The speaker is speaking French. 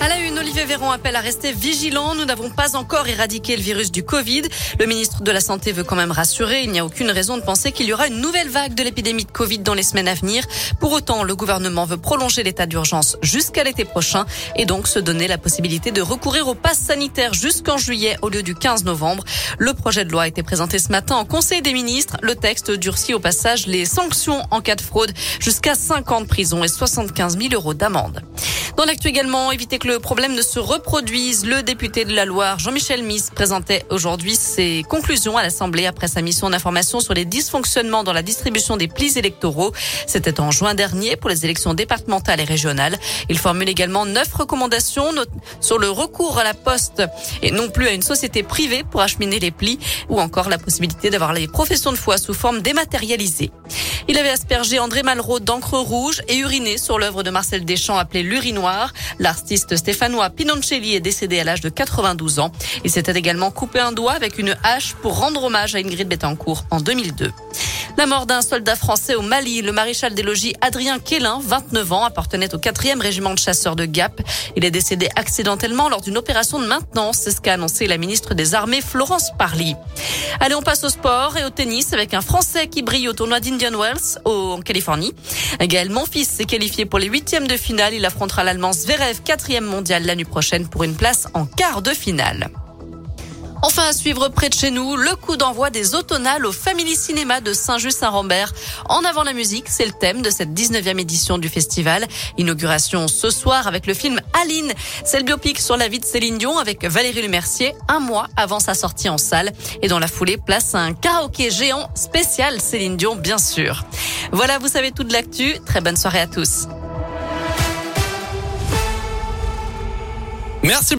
À la une, Olivier Véran appelle à rester vigilant. Nous n'avons pas encore éradiqué le virus du Covid. Le ministre de la Santé veut quand même rassurer. Il n'y a aucune raison de penser qu'il y aura une nouvelle vague de l'épidémie de Covid dans les semaines à venir. Pour autant, le gouvernement veut prolonger l'état d'urgence jusqu'à l'été prochain et donc se donner la possibilité de recourir au pass sanitaire jusqu'en juillet au lieu du 15 novembre. Le projet de loi a été présenté ce matin en Conseil des ministres. Le texte durcit au passage les sanctions en cas de fraude jusqu'à 5 ans de prison et 75 000 euros d'amende. Dans l'actu également, éviter que le problème ne se reproduise. Le député de la Loire, Jean-Michel Miss, présentait aujourd'hui ses conclusions à l'Assemblée après sa mission d'information sur les dysfonctionnements dans la distribution des plis électoraux. C'était en juin dernier pour les élections départementales et régionales. Il formule également neuf recommandations sur le recours à la poste et non plus à une société privée pour acheminer les plis ou encore la possibilité d'avoir les professions de foi sous forme dématérialisée. Il avait aspergé André Malraux d'encre rouge et uriné sur l'œuvre de Marcel Deschamps appelée L'urinoir. L'artiste stéphanois Pinoncelli est décédé à l'âge de 92 ans. Il s'était également coupé un doigt avec une hache pour rendre hommage à Ingrid Betancourt en 2002. La mort d'un soldat français au Mali, le maréchal des logis Adrien Quélin, 29 ans, appartenait au 4e régiment de chasseurs de Gap. Il est décédé accidentellement lors d'une opération de maintenance, c'est ce qu'a annoncé la ministre des Armées Florence Parly. Allez, on passe au sport et au tennis avec un Français qui brille au tournoi d'Indian Wells en Californie. Gaël Monfils s'est qualifié pour les huitièmes de finale. Il affrontera l'Allemand Zverev, quatrième mondial l'année prochaine pour une place en quart de finale. Enfin, à suivre près de chez nous, le coup d'envoi des automnales au Family Cinéma de Saint-Just-Saint-Rambert. En avant la musique, c'est le thème de cette 19e édition du festival. Inauguration ce soir avec le film Aline. C'est le biopic sur la vie de Céline Dion avec Valérie Lemercier un mois avant sa sortie en salle. Et dans la foulée, place un karaoké géant spécial Céline Dion, bien sûr. Voilà, vous savez tout de l'actu. Très bonne soirée à tous.